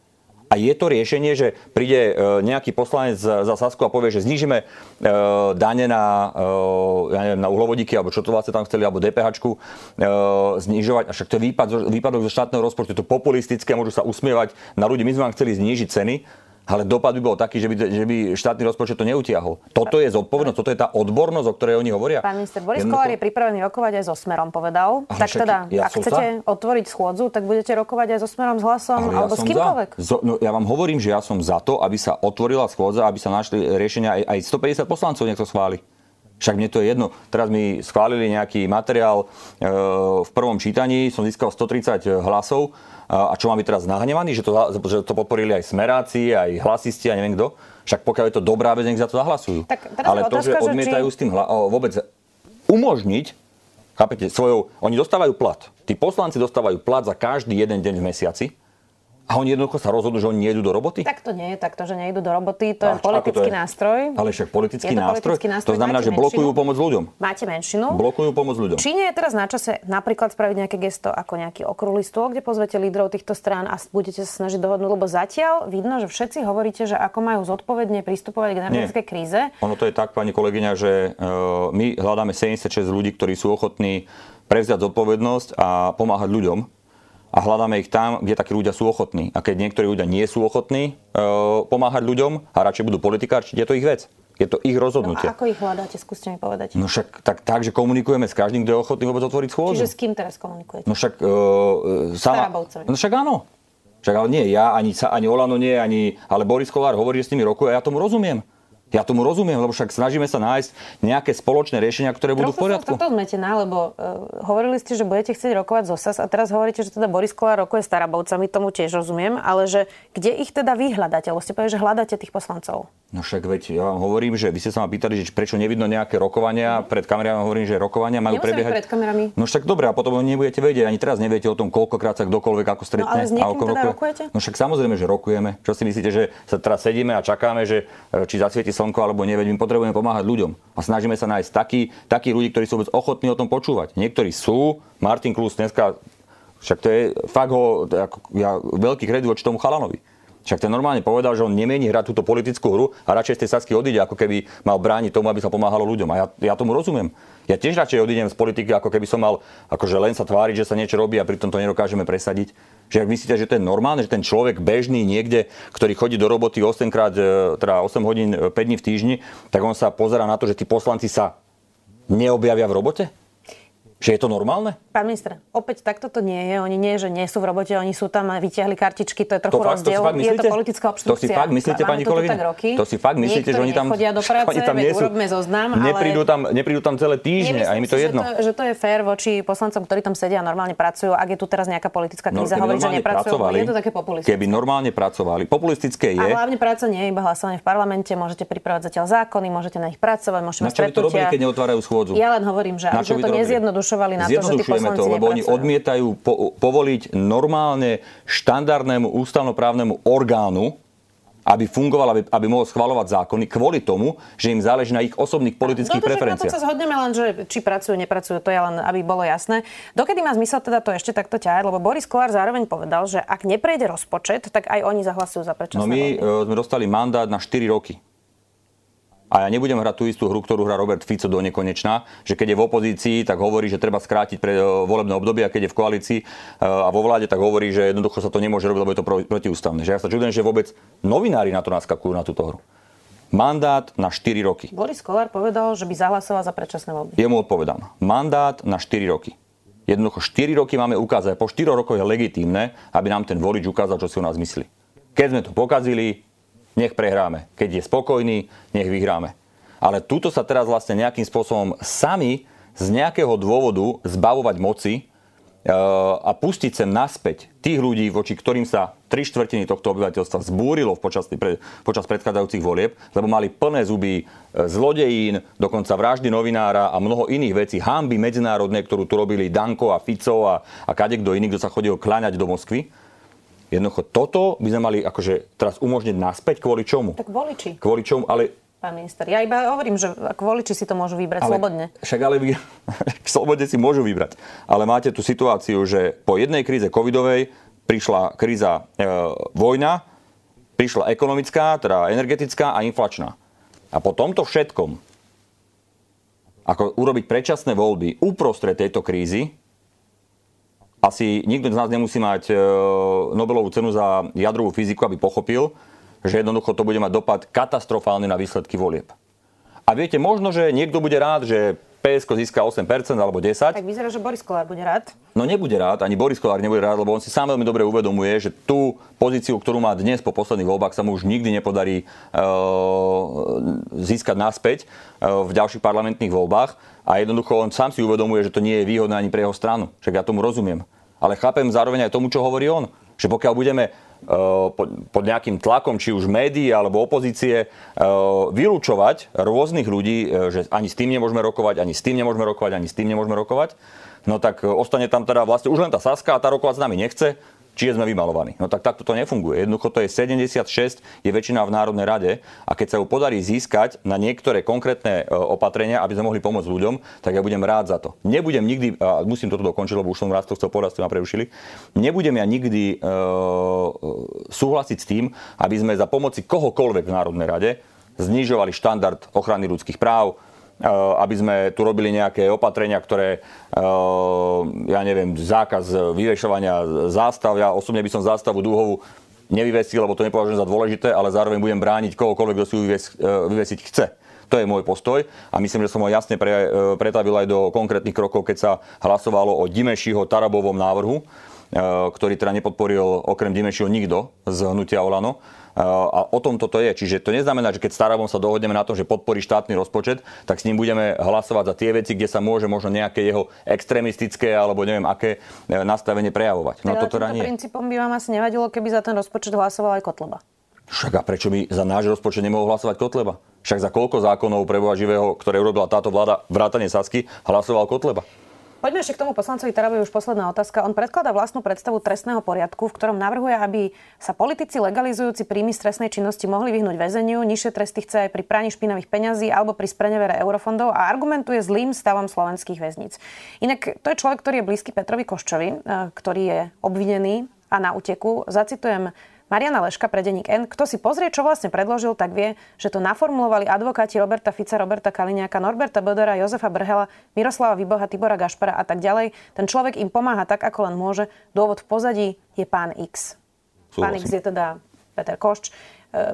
A je to riešenie, že príde e, nejaký poslanec za Sasku a povie, že znížime e, dane na, e, ja neviem, na uhlovodíky, alebo čo to vlastne tam chceli, alebo DPH znižovať. A však to je výpad, výpadok zo štátneho rozpočtu. Je to populistické, môžu sa usmievať na ľudí. My sme vám chceli znížiť ceny, ale dopad by bol taký, že by, že by štátny rozpočet to neutiahol. Toto je zodpovednosť, toto je tá odbornosť, o ktorej oni hovoria. Pán minister Boris Jednoducho... Kolár je pripravený rokovať aj so Smerom, povedal. Ale tak teda, ja ak chcete za... otvoriť schôdzu, tak budete rokovať aj so Smerom, s Hlasom ale alebo ja s kýmkoľvek. Zo, no, ja vám hovorím, že ja som za to, aby sa otvorila schôdza, aby sa našli riešenia aj, aj 150 poslancov, nech to schváli. Však mne to je jedno. Teraz mi schválili nejaký materiál e, v prvom čítaní, som získal 130 hlasov a čo mám byť teraz nahnevaný, že to, že to podporili aj smeráci, aj hlasisti a neviem kto? Však pokiaľ je to dobrá vec, nech za to zahlasujú. Tak, Ale to, že odmietajú či... s tým hla- vôbec umožniť, chápete, svojou, oni dostávajú plat. Tí poslanci dostávajú plat za každý jeden deň v mesiaci a oni jednoducho sa rozhodnú, že oni nejdu do roboty? Tak to nie je takto, že nejdu do roboty. To a, je politický to je? nástroj. Ale však politický, to nástroj, politický nástroj. To znamená, že blokujú pomoc ľuďom. Máte menšinu. Blokujú pomoc ľuďom. Či nie je teraz na čase napríklad spraviť nejaké gesto ako nejaký okrúhly stôl, kde pozvete lídrov týchto strán a budete sa snažiť dohodnúť, lebo zatiaľ vidno, že všetci hovoríte, že ako majú zodpovedne pristupovať k energetickej kríze. Ono to je tak, pani kolegyňa, že uh, my hľadáme 76 ľudí, ktorí sú ochotní prevziať zodpovednosť a pomáhať ľuďom a hľadáme ich tam, kde takí ľudia sú ochotní. A keď niektorí ľudia nie sú ochotní e, pomáhať ľuďom a radšej budú politikárčiť, je to ich vec. Je to ich rozhodnutie. No ako ich hľadáte? Skúste mi povedať. No však tak, tak že komunikujeme s každým, kto je ochotný vôbec otvoriť schôdzu. Čiže s kým teraz komunikujete? No však... Uh, sama, no však áno. Však ale nie ja, ani, ani Olano nie, ani, ale Boris Kolár hovorí, že s nimi rokuje a ja tomu rozumiem. Ja tomu rozumiem, lebo však snažíme sa nájsť nejaké spoločné riešenia, ktoré budú v poriadku. Trochu zmetená, lebo uh, hovorili ste, že budete chcieť rokovať zo SAS a teraz hovoríte, že teda Boris Kolár rokuje s Tarabovcami, tomu tiež rozumiem, ale že kde ich teda vy hľadáte? Lebo ste povedali, že hľadáte tých poslancov. No však veď, ja vám hovorím, že vy ste sa ma pýtali, že prečo nevidno nejaké rokovania. Mm. Pred kamerami hovorím, že rokovania majú Nemusím prebiehať. pred kamerami. No však dobre, a potom nebudete vedieť, ani teraz neviete o tom, koľkokrát sa kdokoľvek ako stretne. No ale s a teda rokujete? No však samozrejme, že rokujeme. Čo si myslíte, že sa teraz sedíme a čakáme, že e, či zasvieti slnko alebo neveď, my potrebujeme pomáhať ľuďom. A snažíme sa nájsť takí, takí ľudí, ktorí sú vôbec ochotní o tom počúvať. Niektorí sú, Martin Klus dneska, však to je fakt ho, ja, veľký kredit voči tomu chalanovi. Však ten normálne povedal, že on nemení hrať túto politickú hru a radšej z tej Sasky odíde, ako keby mal brániť tomu, aby sa pomáhalo ľuďom. A ja, ja tomu rozumiem. Ja tiež radšej odídem z politiky, ako keby som mal akože len sa tváriť, že sa niečo robí a pritom to nedokážeme presadiť. Že ak myslíte, že to je normálne, že ten človek bežný niekde, ktorý chodí do roboty 8 krát, e, teda 8 hodín 5 e, dní v týždni, tak on sa pozera na to, že tí poslanci sa neobjavia v robote? Že je to normálne? Pán minister, opäť takto to nie je. Oni nie, že nie sú v robote, oni sú tam a vytiahli kartičky, to je trochu to rozdiel. Fakt, to je to politická obštrukcia. To si fakt myslíte, pani kolegyňa? To si fakt myslíte, že oni tam, do práce, oni tam nie sú, zoznam, neprídu, tam, neprídu tam celé týždne a mi to jedno. Že to, že to je fér voči poslancom, ktorí tam sedia a normálne pracujú. Ak je tu teraz nejaká politická no, kríza, no, hovoriť, že nepracujú, je to také populistické. Keby normálne pracovali. Populistické je. A hlavne práca nie je iba hlasovanie v parlamente, môžete pripravať zatiaľ zákony, môžete na nich pracovať, môžete mať stretnutia. to robili, keď neotvárajú schôdzu? Ja len hovorím, že, to nezjednodušovali na to, že tí poslanci to, lebo oni odmietajú po, povoliť normálne štandardnému ústavnoprávnemu orgánu, aby fungoval, aby, aby mohol schvalovať zákony kvôli tomu, že im záleží na ich osobných politických no, preferenciách. Na to sa zhodneme len, že či pracujú, nepracujú, to je len, aby bolo jasné. Dokedy má zmysel teda to ešte takto ťahať, lebo Boris Kolár zároveň povedal, že ak neprejde rozpočet, tak aj oni zahlasujú za predčasné No my voľby. sme dostali mandát na 4 roky. A ja nebudem hrať tú istú hru, ktorú hrá Robert Fico do nekonečna, že keď je v opozícii, tak hovorí, že treba skrátiť pre e, volebné obdobie a keď je v koalícii e, a vo vláde, tak hovorí, že jednoducho sa to nemôže robiť, lebo je to protiústavné. Že ja sa čudujem, že vôbec novinári na to naskakujú na túto hru. Mandát na 4 roky. Boris Kolár povedal, že by zahlasoval za predčasné voľby. Je mu odpovedám. Mandát na 4 roky. Jednoducho 4 roky máme ukázať. Po 4 rokoch je legitímne, aby nám ten volič ukázal, čo si o nás myslí. Keď sme to pokazili, nech prehráme. Keď je spokojný, nech vyhráme. Ale túto sa teraz vlastne nejakým spôsobom sami z nejakého dôvodu zbavovať moci e, a pustiť sem naspäť tých ľudí, voči ktorým sa tri štvrtiny tohto obyvateľstva zbúrilo počas, počas predchádzajúcich volieb, lebo mali plné zuby e, zlodejín, dokonca vraždy novinára a mnoho iných vecí, hamby medzinárodné, ktorú tu robili Danko a Fico a, a kadekto iný, kto sa chodil kláňať do Moskvy Jednoducho toto by sme mali akože teraz umožniť naspäť kvôli čomu? Tak voliči. Kvôli čomu, ale pán minister. Ja iba hovorím, že voliči si to môžu vybrať ale, slobodne. Však ale vy, slobodne si môžu vybrať. Ale máte tú situáciu, že po jednej kríze covidovej prišla kríza e, vojna, prišla ekonomická, teda energetická a inflačná. A po tomto všetkom, ako urobiť predčasné voľby uprostred tejto krízy, asi nikto z nás nemusí mať e, Nobelovú cenu za jadrovú fyziku, aby pochopil, že jednoducho to bude mať dopad katastrofálny na výsledky volieb. A viete, možno, že niekto bude rád, že PSK získa 8% alebo 10%. Tak vyzerá, že Boris Kolár bude rád. No nebude rád, ani Boris Kolár nebude rád, lebo on si sám veľmi dobre uvedomuje, že tú pozíciu, ktorú má dnes po posledných voľbách, sa mu už nikdy nepodarí uh, získať naspäť uh, v ďalších parlamentných voľbách. A jednoducho on sám si uvedomuje, že to nie je výhodné ani pre jeho stranu. Však ja tomu rozumiem. Ale chápem zároveň aj tomu, čo hovorí on. Že pokiaľ budeme uh, pod nejakým tlakom, či už médií alebo opozície, uh, vylúčovať rôznych ľudí, uh, že ani s tým nemôžeme rokovať, ani s tým nemôžeme rokovať, ani s tým nemôžeme rokovať, no tak ostane tam teda vlastne už len tá Saska a tá rokovať s nami nechce, či sme vymalovaní. No tak takto to nefunguje. Jednoducho to je 76, je väčšina v Národnej rade a keď sa ju podarí získať na niektoré konkrétne e, opatrenia, aby sme mohli pomôcť ľuďom, tak ja budem rád za to. Nebudem nikdy, a musím toto dokončiť, lebo už som raz to chcel povedať, ste ma prerušili, nebudem ja nikdy e, súhlasiť s tým, aby sme za pomoci kohokoľvek v Národnej rade znižovali štandard ochrany ľudských práv, aby sme tu robili nejaké opatrenia, ktoré, eh, ja neviem, zákaz vyvešovania zástav. Ja osobne by som zástavu dúhovú nevyvesil, lebo to nepovažujem za dôležité, ale zároveň budem brániť kohokoľvek, kto si ju eh, vyvesiť chce. To je môj postoj a myslím, že som ho jasne pre, pretavil aj do konkrétnych krokov, keď sa hlasovalo o Dimešiho Tarabovom návrhu, ktorý teda nepodporil okrem Dimešiho nikto z hnutia Olano. A o tom toto je. Čiže to neznamená, že keď s Tarabom sa dohodneme na tom, že podporí štátny rozpočet, tak s ním budeme hlasovať za tie veci, kde sa môže možno nejaké jeho extrémistické alebo neviem aké e, nastavenie prejavovať. No teda to teda nie. princípom by vám asi nevadilo, keby za ten rozpočet hlasoval aj Kotleba. Však a prečo by za náš rozpočet nemohol hlasovať Kotleba? Však za koľko zákonov pre živého, ktoré urobila táto vláda, vrátane Sasky, hlasoval Kotleba? Poďme ešte k tomu poslancovi Tarabovi už posledná otázka. On predkladá vlastnú predstavu trestného poriadku, v ktorom navrhuje, aby sa politici legalizujúci príjmy z trestnej činnosti mohli vyhnúť väzeniu. Nižšie tresty chce aj pri praní špinavých peňazí alebo pri sprenevere eurofondov a argumentuje zlým stavom slovenských väzníc. Inak to je človek, ktorý je blízky Petrovi Koščovi, eh, ktorý je obvinený a na uteku. Zacitujem Mariana Leška pre denník N. Kto si pozrie, čo vlastne predložil, tak vie, že to naformulovali advokáti Roberta Fica, Roberta Kaliňáka, Norberta Bodora, Jozefa Brhela, Miroslava Vyboha, Tibora Gašpara a tak ďalej. Ten človek im pomáha tak, ako len môže. Dôvod v pozadí je pán X. Súhlasím. Pán X je teda Peter Košč.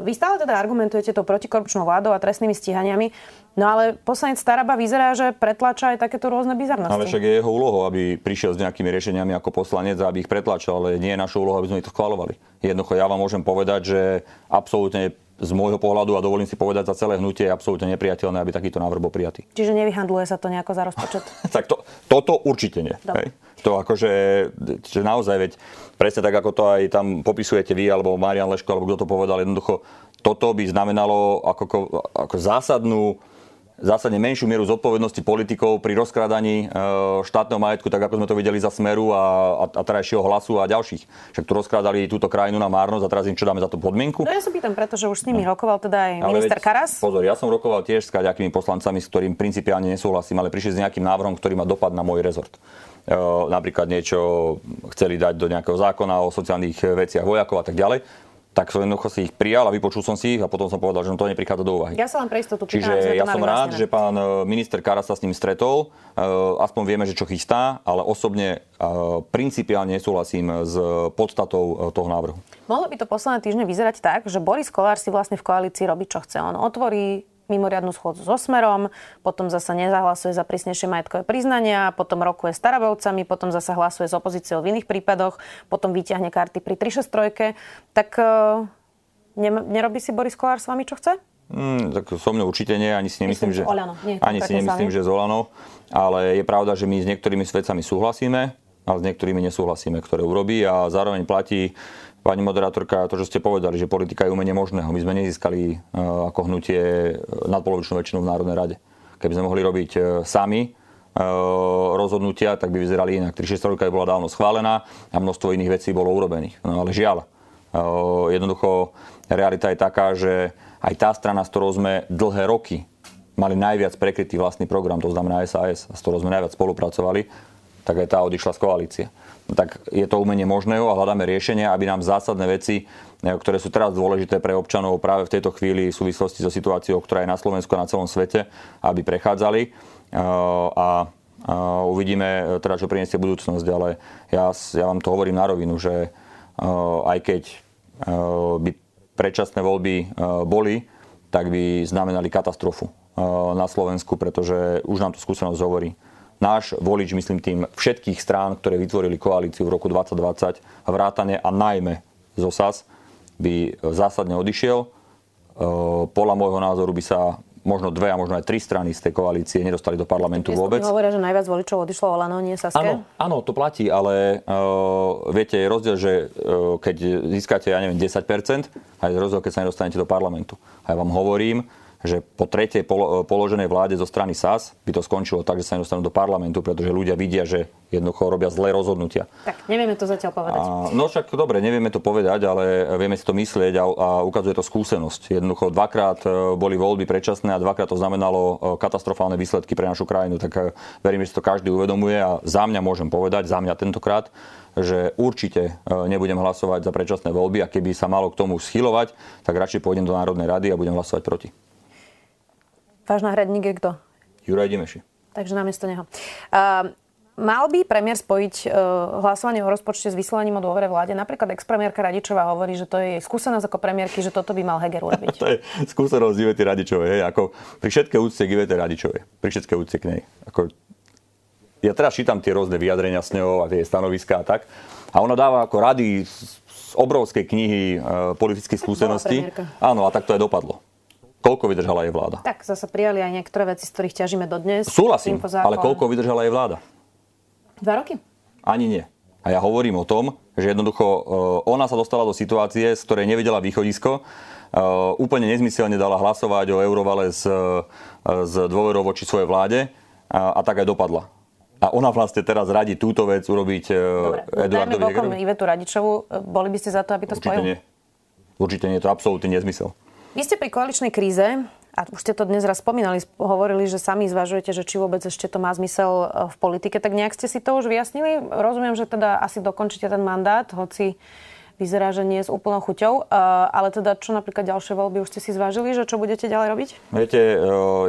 Vy stále teda argumentujete to protikorupčnou vládou a trestnými stíhaniami, no ale poslanec Staraba vyzerá, že pretláča aj takéto rôzne bizarnosti. Ale však je jeho úlohou, aby prišiel s nejakými riešeniami ako poslanec a aby ich pretlačal, ale nie je našou úlohou, aby sme ich to schvalovali. Jednoducho ja vám môžem povedať, že absolútne z môjho pohľadu a dovolím si povedať za celé hnutie je absolútne nepriateľné, aby takýto návrh bol prijatý. Čiže nevyhandluje sa to nejako za rozpočet? tak to, toto určite nie. Hej? To akože, že naozaj, veď presne tak, ako to aj tam popisujete vy, alebo Marian Leško, alebo kto to povedal, jednoducho, toto by znamenalo ako, ako zásadnú zásadne menšiu mieru zodpovednosti politikov pri rozkrádaní e, štátneho majetku, tak ako sme to videli za Smeru a, a, a terajšieho hlasu a ďalších. Však tu rozkrádali túto krajinu na márnosť a teraz im čo dáme za to podmienku? No ja sa pýtam, pretože už s nimi no. rokoval teda aj ale minister veď, Karas. Pozor, ja som rokoval tiež s nejakými poslancami, s ktorým principiálne nesúhlasím, ale prišli s nejakým návrhom, ktorý má dopad na môj rezort. E, napríklad niečo chceli dať do nejakého zákona o sociálnych veciach vojakov a tak ďalej tak som jednoducho si ich prijal a vypočul som si ich a potom som povedal, že to neprichádza do úvahy. Ja sa len pre istotu pýtam, Čiže ja som rád, že pán e, minister Karas sa s ním stretol, e, aspoň vieme, že čo chystá, ale osobne e, principiálne nesúhlasím s podstatou toho návrhu. Mohlo by to posledné týždne vyzerať tak, že Boris Kolár si vlastne v koalícii robí, čo chce. On otvorí mimoriadnu schôdzu so Smerom, potom zasa nezahlasuje za prísnejšie majetkové priznania, potom rokuje s Tarabovcami, potom zasa hlasuje s opozíciou v iných prípadoch, potom vyťahne karty pri 363. Tak uh, nerobí si Boris Kolár s vami, čo chce? Mm, tak so mnou určite nie, ani si nemyslím, že, nie, ani si nemyslím, že z Olano, ale je pravda, že my s niektorými vecami súhlasíme, ale s niektorými nesúhlasíme, ktoré urobí a zároveň platí, Pani moderátorka, to, čo ste povedali, že politika je umenie možného. My sme nezískali uh, ako hnutie e, nadpolovičnú väčšinu v Národnej rade. Keby sme mohli robiť uh, sami rozhodnutia, tak by vyzerali inak. 3 by bola dávno schválená a množstvo iných vecí bolo urobených. No ale žiaľ, jednoducho realita je taká, že aj tá strana, s ktorou sme dlhé roky mali najviac prekrytý vlastný program, to znamená SAS, s ktorou sme najviac spolupracovali, tak aj tá odišla z koalície tak je to umenie možného a hľadáme riešenia, aby nám zásadné veci, e, ktoré sú teraz dôležité pre občanov práve v tejto chvíli v súvislosti so situáciou, ktorá je na Slovensku a na celom svete, aby prechádzali. E, a uvidíme teda, čo priniesie budúcnosť, ale ja, ja vám to hovorím na rovinu, že e, aj keď by predčasné voľby boli, tak by znamenali katastrofu na Slovensku, pretože už nám to skúsenosť hovorí náš volič, myslím tým všetkých strán, ktoré vytvorili koalíciu v roku 2020, vrátane a najmä zo SAS, by zásadne odišiel. E, podľa môjho názoru by sa možno dve a možno aj tri strany z tej koalície nedostali do parlamentu Dnes vôbec. hovoria, že najviac voličov odišlo Olano, nie Saske? Áno, áno, to platí, ale uh, viete, je rozdiel, že uh, keď získate, ja neviem, 10%, a je rozdiel, keď sa nedostanete do parlamentu. A ja vám hovorím, že po tretej položenej vláde zo strany SAS by to skončilo tak, že sa nedostanú do parlamentu, pretože ľudia vidia, že jednoducho robia zlé rozhodnutia. Tak, nevieme to zatiaľ povedať. A, no však dobre, nevieme to povedať, ale vieme si to myslieť a, a ukazuje to skúsenosť. Jednoducho dvakrát e, boli voľby predčasné a dvakrát to znamenalo e, katastrofálne výsledky pre našu krajinu. Tak e, verím, že si to každý uvedomuje a za mňa môžem povedať, za mňa tentokrát, že určite nebudem hlasovať za predčasné voľby a keby sa malo k tomu schylovať, tak radšej pôjdem do Národnej rady a budem hlasovať proti. Váš náhradník je kto? Juraj Dimeši. Takže namiesto neho. Uh, Mal by premiér spojiť uh, hlasovanie o rozpočte s vyslovením o dôvere vláde? Napríklad ex-premiérka Radičová hovorí, že to je skúsenosť ako premiérky, že toto by mal Heger urobiť. to je skúsenosť Ivety Radičovej. Hej, ako pri všetkej úcte k Ivete Radičovej. Pri všetkej úcte k nej. Ako, ja teraz čítam tie rôzne vyjadrenia s ňou a tie stanoviská a tak. A ona dáva ako rady z, z obrovskej knihy uh, politických skúseností. Áno, a tak to aj dopadlo. Koľko vydržala jej vláda? Tak zase prijali aj niektoré veci, z ktorých ťažíme dodnes. Súhlasím, ale koľko vydržala jej vláda? Dva roky? Ani nie. A ja hovorím o tom, že jednoducho e, ona sa dostala do situácie, z ktorej nevedela východisko. E, úplne nezmyselne dala hlasovať o eurovale z, z e, dôverou voči svojej vláde a, a tak aj dopadla. A ona vlastne teraz radí túto vec urobiť Dobre, Eduardovi Hegerovi. Ivetu Radičovu. Boli by ste za to, aby to Určite spojil? Nie. Určite nie. To je absolútny nezmysel. Vy ste pri koaličnej kríze, a už ste to dnes raz spomínali, hovorili, že sami zvažujete, že či vôbec ešte to má zmysel e, v politike, tak nejak ste si to už vyjasnili? Rozumiem, že teda asi dokončíte ten mandát, hoci vyzerá, že nie s úplnou chuťou. E, ale teda čo napríklad ďalšie voľby už ste si zvážili, že čo budete ďalej robiť? Viete, e,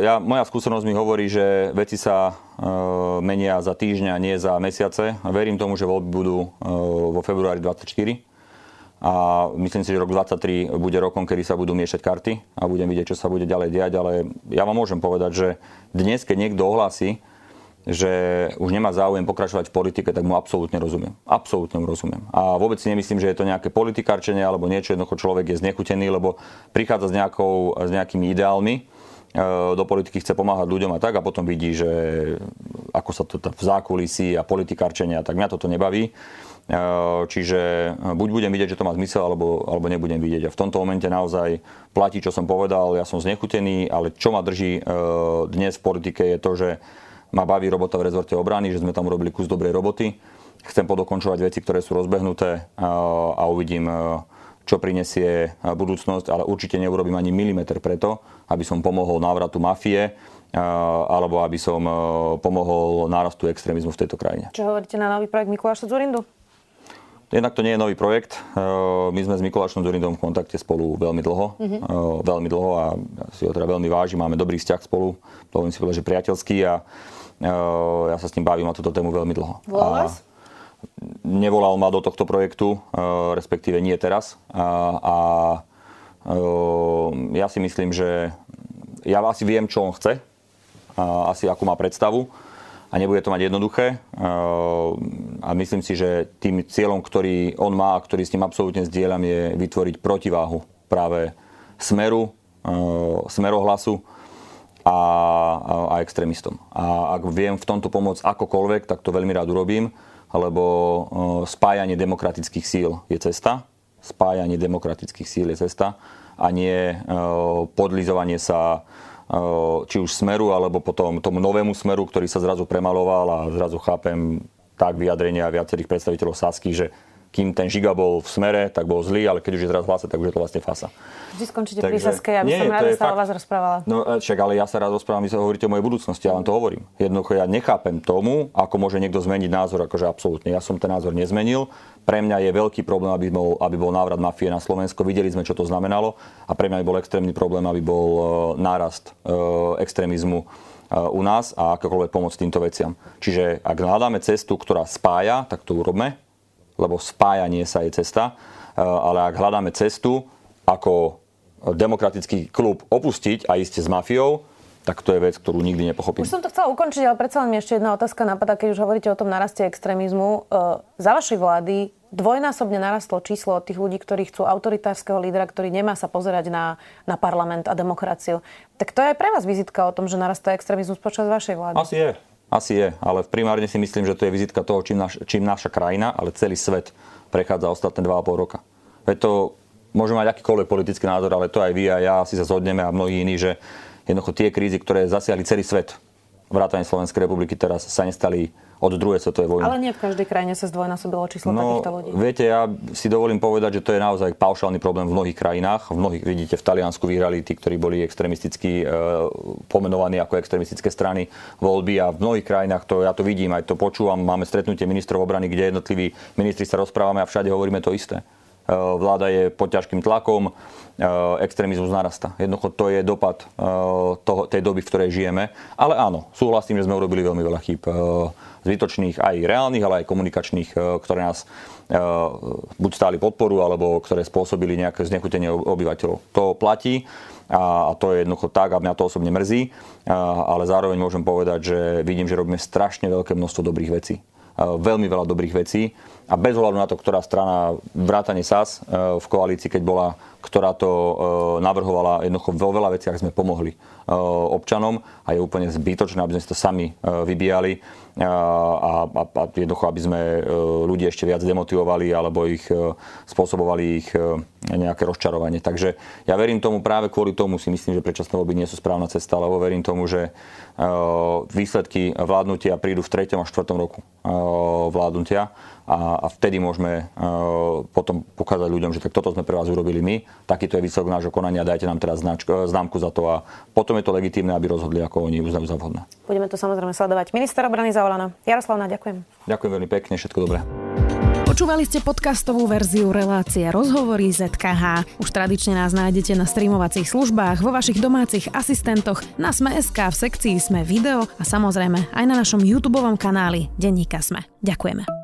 ja, moja skúsenosť mi hovorí, že veci sa menia za týždňa, nie za mesiace. Verím tomu, že voľby budú vo februári 24 a myslím si, že rok 2023 bude rokom, kedy sa budú miešať karty a budem vidieť, čo sa bude ďalej diať, ale ja vám môžem povedať, že dnes, keď niekto ohlási, že už nemá záujem pokračovať v politike, tak mu absolútne rozumiem. Absolútne mu rozumiem. A vôbec si nemyslím, že je to nejaké politikárčenie alebo niečo, jednoducho človek je znechutený, lebo prichádza s, nejakou, s nejakými ideálmi, e, do politiky chce pomáhať ľuďom a tak a potom vidí, že ako sa to v zákulisí a politikárčenia, tak mňa toto nebaví. E, čiže buď budem vidieť, že to má zmysel, alebo, alebo nebudem vidieť. A v tomto momente naozaj platí, čo som povedal, ja som znechutený, ale čo ma drží e, dnes v politike je to, že ma baví robota v rezorte obrany, že sme tam urobili kus dobrej roboty. Chcem podokončovať veci, ktoré sú rozbehnuté a, uvidím, čo prinesie budúcnosť, ale určite neurobím ani milimeter preto, aby som pomohol návratu mafie, alebo aby som pomohol nárastu extrémizmu v tejto krajine. Čo hovoríte na nový projekt Mikuláša Zurindu? Jednak to nie je nový projekt. Eh, my sme s Mikulášom Durindom v kontakte spolu veľmi dlho. Uh-huh. Veľmi dlho a si ho teda veľmi vážim. Máme dobrý vzťah spolu. Poviem si povedať, že priateľský a eh, ja sa s ním bavím na túto tému veľmi dlho. Volal vás? Nevolal ma do tohto projektu, respektíve nie teraz. A, a ja si myslím, že ja asi viem, čo on chce. Asi akú má predstavu a nebude to mať jednoduché. A myslím si, že tým cieľom, ktorý on má a ktorý s ním absolútne zdieľam, je vytvoriť protiváhu práve smeru, smerohlasu a, a extrémistom. A ak viem v tomto pomôcť akokoľvek, tak to veľmi rád urobím, lebo spájanie demokratických síl je cesta. Spájanie demokratických síl je cesta a nie podlizovanie sa či už smeru, alebo potom tomu novému smeru, ktorý sa zrazu premaloval a zrazu chápem tak vyjadrenia viacerých predstaviteľov Sasky, že kým ten Žiga bol v smere, tak bol zlý, ale keď už je teraz v hlase, tak už je to vlastne fasa. Vždy skončíte Takže, pri Saske, ja by nie, som rád stále fakt... vás rozprávala. No e, však, ale ja sa rád rozprávam, vy sa hovoríte o mojej budúcnosti, ja vám to hovorím. Jednoducho ja nechápem tomu, ako môže niekto zmeniť názor, akože absolútne. Ja som ten názor nezmenil. Pre mňa je veľký problém, aby bol, aby bol návrat mafie na Slovensko. Videli sme, čo to znamenalo. A pre mňa by bol extrémny problém, aby bol uh, nárast uh, extrémizmu u nás a akokoľvek pomoc týmto veciam. Čiže ak hľadáme cestu, ktorá spája, tak to urobme lebo spájanie sa je cesta, e, ale ak hľadáme cestu, ako demokratický klub opustiť a ísť s mafiou, tak to je vec, ktorú nikdy nepochopím. Už som to chcela ukončiť, ale predsa len mi ešte jedna otázka napadá, keď už hovoríte o tom naraste extrémizmu. E, za vašej vlády dvojnásobne narastlo číslo tých ľudí, ktorí chcú autoritárskeho lídra, ktorý nemá sa pozerať na, na parlament a demokraciu. Tak to je aj pre vás vizitka o tom, že narastá extrémizmus počas vašej vlády. Asi je. Asi je, ale primárne si myslím, že to je vizitka toho, čím, naš, čím naša krajina, ale celý svet prechádza ostatné 2,5 roka. Veď to môže mať akýkoľvek politický názor, ale to aj vy a ja si sa zhodneme a mnohí iní, že jednoducho tie krízy, ktoré zasiahli celý svet, vrátane Slovenskej republiky teraz sa nestali od druhej svetovej vojny. Ale nie v každej krajine sa zdvojnásobilo číslo no, takýchto ľudí. Viete, ja si dovolím povedať, že to je naozaj paušálny problém v mnohých krajinách. V mnohých, vidíte, v Taliansku vyhrali tí, ktorí boli extremisticky e, pomenovaní ako extremistické strany voľby a v mnohých krajinách to ja to vidím, aj to počúvam. Máme stretnutie ministrov obrany, kde jednotliví ministri sa rozprávame a všade hovoríme to isté. E, vláda je pod ťažkým tlakom, Eh, extrémizmus narasta. Jednoducho to je dopad eh, toho, tej doby, v ktorej žijeme. Ale áno, súhlasím, že sme urobili veľmi veľa chýb. Zbytočných aj reálnych, ale aj komunikačných, ktoré nás buď stáli podporu, alebo ktoré spôsobili nejaké znechutenie obyvateľov. To platí a to je jednoducho tak a mňa to osobne mrzí, ale zároveň môžem povedať, že vidím, že robíme strašne veľké množstvo dobrých vecí. Veľmi veľa dobrých vecí a bez ohľadu na to, ktorá strana vrátane SAS v koalícii, keď bola ktorá to e, navrhovala. Jednoducho vo veľa veciach sme pomohli e, občanom a je úplne zbytočné, aby sme si to sami e, vybíjali a, a, a jednoducho, aby sme ľudí ešte viac demotivovali alebo ich spôsobovali ich nejaké rozčarovanie. Takže ja verím tomu práve kvôli tomu si myslím, že predčasné voľby nie sú správna cesta, lebo verím tomu, že výsledky vládnutia prídu v 3. a 4. roku vládnutia a, a vtedy môžeme uh, potom pokázať ľuďom, že tak toto sme pre vás urobili my, takýto je výsledok nášho konania, dajte nám teraz značku, e, známku za to a potom je to legitímne, aby rozhodli, ako oni uznajú za vhodné. Budeme to samozrejme sledovať. Minister obrany Zaolano. Jaroslavna, ďakujem. Ďakujem veľmi pekne, všetko dobré. Počúvali ste podcastovú verziu relácie Rozhovory ZKH. Už tradične nás nájdete na streamovacích službách, vo vašich domácich asistentoch, na Sme.sk, v sekcii Sme video a samozrejme aj na našom YouTube kanáli Denníka Sme. Ďakujeme.